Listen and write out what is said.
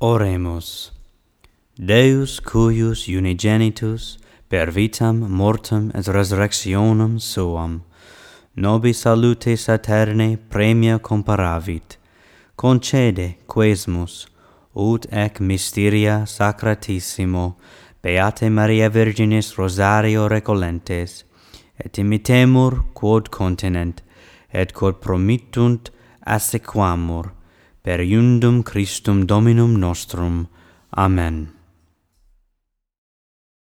Oremus. Deus cuius unigenitus per vitam, mortem et resurrectionem suam. Nobis salutes aeternae premia comparavit. Concede quesmus ut ec mysteria sacratissimo beate Maria Virginis rosario recolentes et imitemur quod continent et quod promittunt assequamur per iundum Christum Dominum nostrum. Amen.